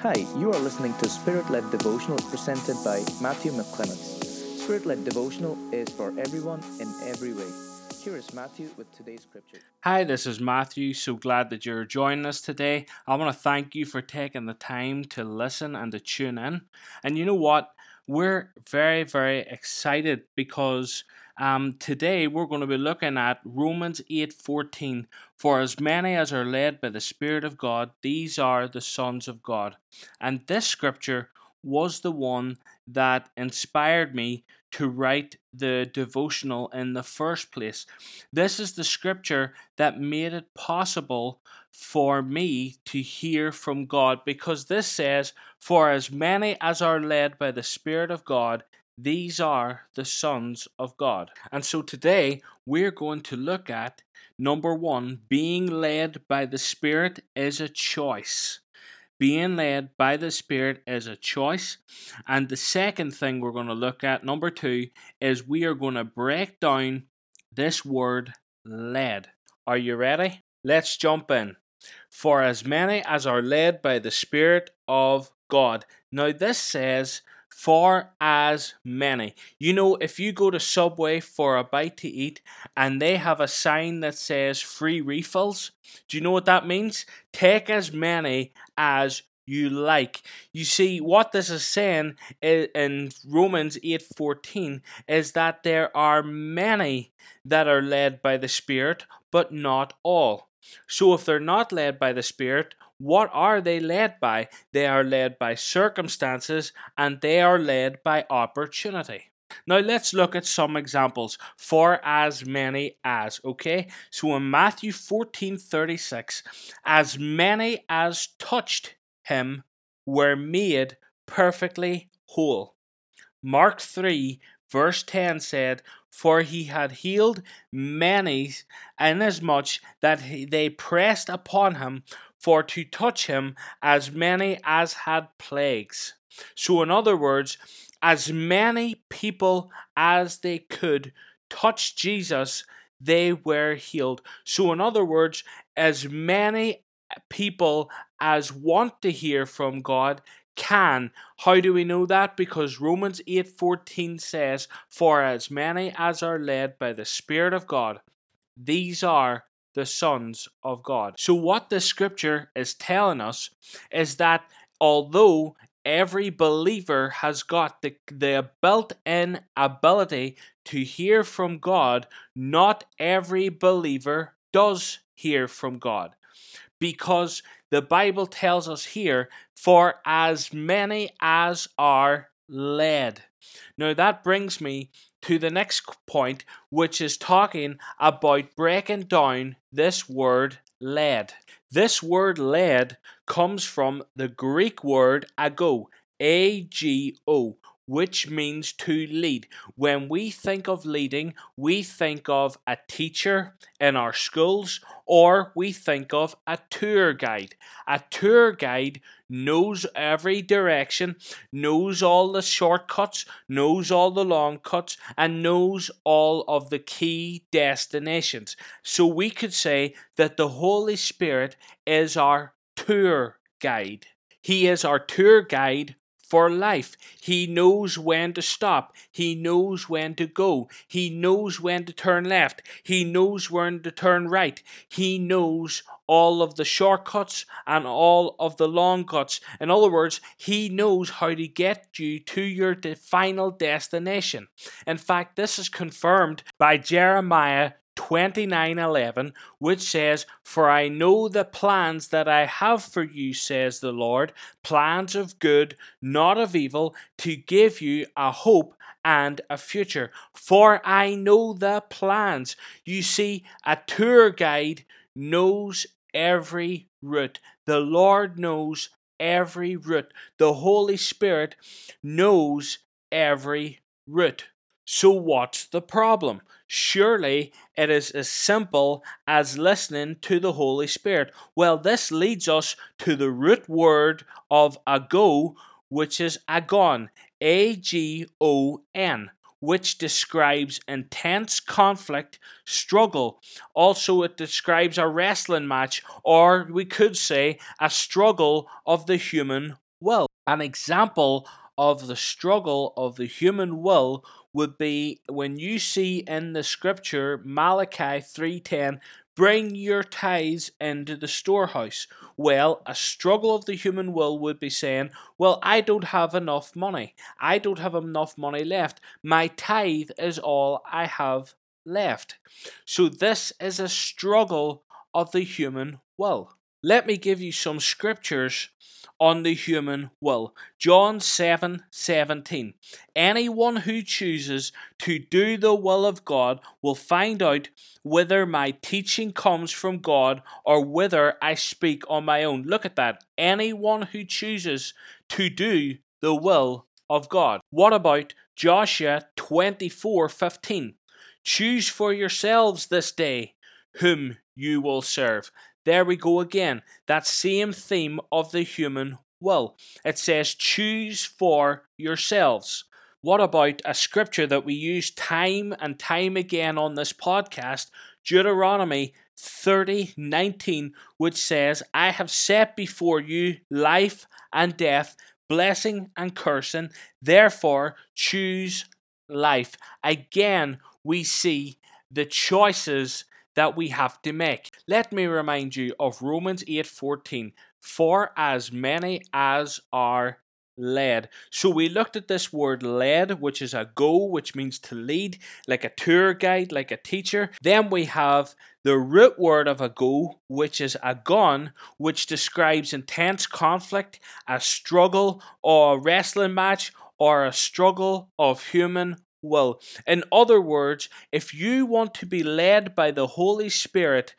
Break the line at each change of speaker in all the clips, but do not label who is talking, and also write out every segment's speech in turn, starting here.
Hi, you are listening to Spirit Led Devotional presented by Matthew McClements. Spirit Led Devotional is for everyone in every way. Here is Matthew with today's scripture.
Hi, this is Matthew. So glad that you're joining us today. I want to thank you for taking the time to listen and to tune in. And you know what? We're very, very excited because um, today we're going to be looking at Romans 8:14. For as many as are led by the Spirit of God, these are the sons of God. And this scripture was the one that inspired me to write the devotional in the first place. This is the scripture that made it possible for me to hear from God because this says, For as many as are led by the Spirit of God, these are the sons of God. And so today we're going to look at number one, being led by the Spirit is a choice being led by the Spirit is a choice. And the second thing we're going to look at, number two, is we are going to break down this word led. Are you ready? Let's jump in. For as many as are led by the Spirit of God. Now, this says, for as many. You know, if you go to Subway for a bite to eat and they have a sign that says free refills, do you know what that means? Take as many as you like. You see, what this is saying in Romans 8:14 is that there are many that are led by the Spirit, but not all. So if they're not led by the Spirit, what are they led by? They are led by circumstances and they are led by opportunity. Now let's look at some examples for as many as, okay? So in Matthew 14:36, as many as touched him were made perfectly whole. Mark 3 verse 10 said, For he had healed many, inasmuch that he, they pressed upon him for to touch him as many as had plagues. So, in other words, as many people as they could touch Jesus, they were healed. So, in other words, as many people as want to hear from God can. How do we know that? Because Romans 8:14 says, "For as many as are led by the Spirit of God, these are the sons of God." So what the scripture is telling us is that although every believer has got the, the built in ability to hear from God, not every believer does hear from God. Because the Bible tells us here, for as many as are led. Now that brings me to the next point, which is talking about breaking down this word led. This word led comes from the Greek word ago, A G O, which means to lead. When we think of leading, we think of a teacher in our schools or we think of a tour guide. A tour guide knows every direction, knows all the shortcuts, knows all the long cuts, and knows all of the key destinations. So we could say that the Holy Spirit is our tour guide. He is our tour guide for life. He knows when to stop. He knows when to go. He knows when to turn left. He knows when to turn right. He knows all of the shortcuts and all of the long cuts. In other words, he knows how to get you to your final destination. In fact, this is confirmed by Jeremiah 29:11 which says for I know the plans that I have for you says the Lord plans of good not of evil to give you a hope and a future. For I know the plans. You see a tour guide knows every route. The Lord knows every route. The Holy Spirit knows every route so what's the problem Surely it is as simple as listening to the Holy Spirit. Well, this leads us to the root word of ago, which is agon, A G O N, which describes intense conflict, struggle. Also, it describes a wrestling match, or we could say a struggle of the human will. An example of the struggle of the human will would be when you see in the scripture Malachi 3:10 bring your tithes into the storehouse. Well a struggle of the human will would be saying well I don't have enough money. I don't have enough money left. My tithe is all I have left. So this is a struggle of the human will let me give you some scriptures on the human will. John 7 17. Anyone who chooses to do the will of God will find out whether my teaching comes from God or whether I speak on my own. Look at that. Anyone who chooses to do the will of God. What about Joshua 24 15? Choose for yourselves this day whom you will serve. There we go again. That same theme of the human will. It says, choose for yourselves. What about a scripture that we use time and time again on this podcast, Deuteronomy 30 19, which says, I have set before you life and death, blessing and cursing, therefore choose life. Again, we see the choices that we have to make. Let me remind you of Romans 8:14 for as many as are led. So we looked at this word led, which is ago, which means to lead, like a tour guide, like a teacher. Then we have the root word of ago, which is agon, which describes intense conflict, a struggle, or a wrestling match, or a struggle of human will. In other words, if you want to be led by the Holy Spirit,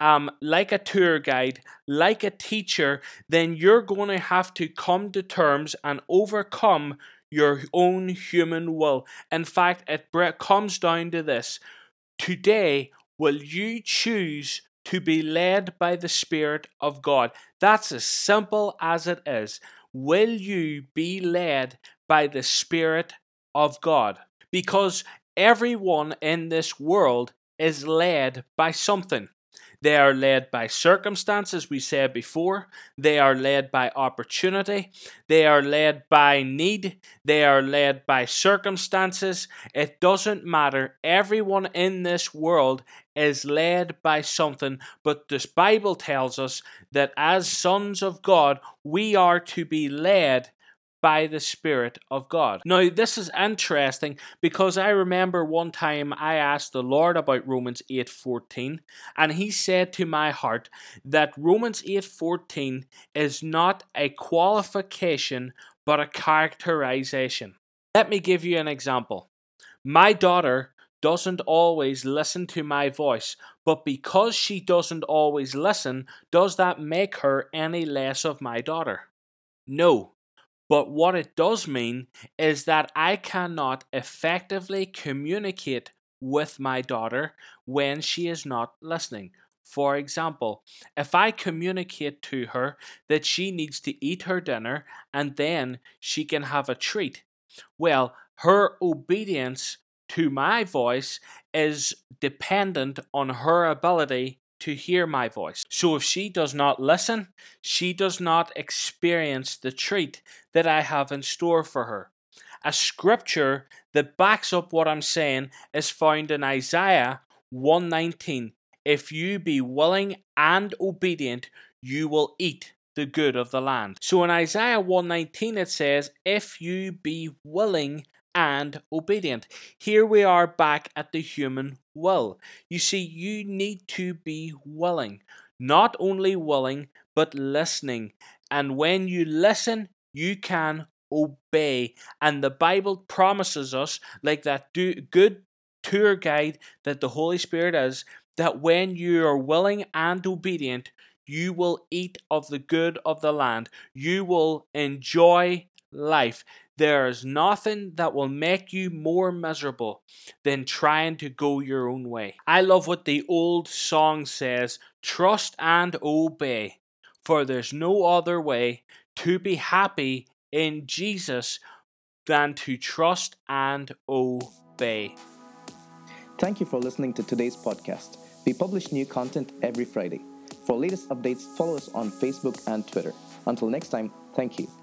um, like a tour guide, like a teacher, then you're going to have to come to terms and overcome your own human will. In fact, it comes down to this today, will you choose to be led by the Spirit of God? That's as simple as it is. Will you be led by the Spirit of God? Because everyone in this world is led by something. They are led by circumstances, we said before. They are led by opportunity. They are led by need. They are led by circumstances. It doesn't matter. Everyone in this world is led by something, but this Bible tells us that as sons of God, we are to be led by the Spirit of God. Now, this is interesting because I remember one time I asked the Lord about Romans 8:14, and he said to my heart that Romans 8:14 is not a qualification but a characterization. Let me give you an example. My daughter doesn't always listen to my voice, but because she doesn't always listen, does that make her any less of my daughter? No, but what it does mean is that I cannot effectively communicate with my daughter when she is not listening. For example, if I communicate to her that she needs to eat her dinner and then she can have a treat, well, her obedience to my voice is dependent on her ability to hear my voice. So if she does not listen, she does not experience the treat that I have in store for her. A scripture that backs up what I'm saying is found in Isaiah 119. If you be willing and obedient, you will eat the good of the land. So in Isaiah 119 it says, If you be willing and obedient. Here we are back at the human will. You see, you need to be willing. Not only willing, but listening. And when you listen, you can obey. And the Bible promises us, like that do, good tour guide that the Holy Spirit is, that when you are willing and obedient, you will eat of the good of the land. You will enjoy life. There is nothing that will make you more miserable than trying to go your own way. I love what the old song says trust and obey, for there's no other way to be happy in Jesus than to trust and obey.
Thank you for listening to today's podcast. We publish new content every Friday. For latest updates, follow us on Facebook and Twitter. Until next time, Thank you.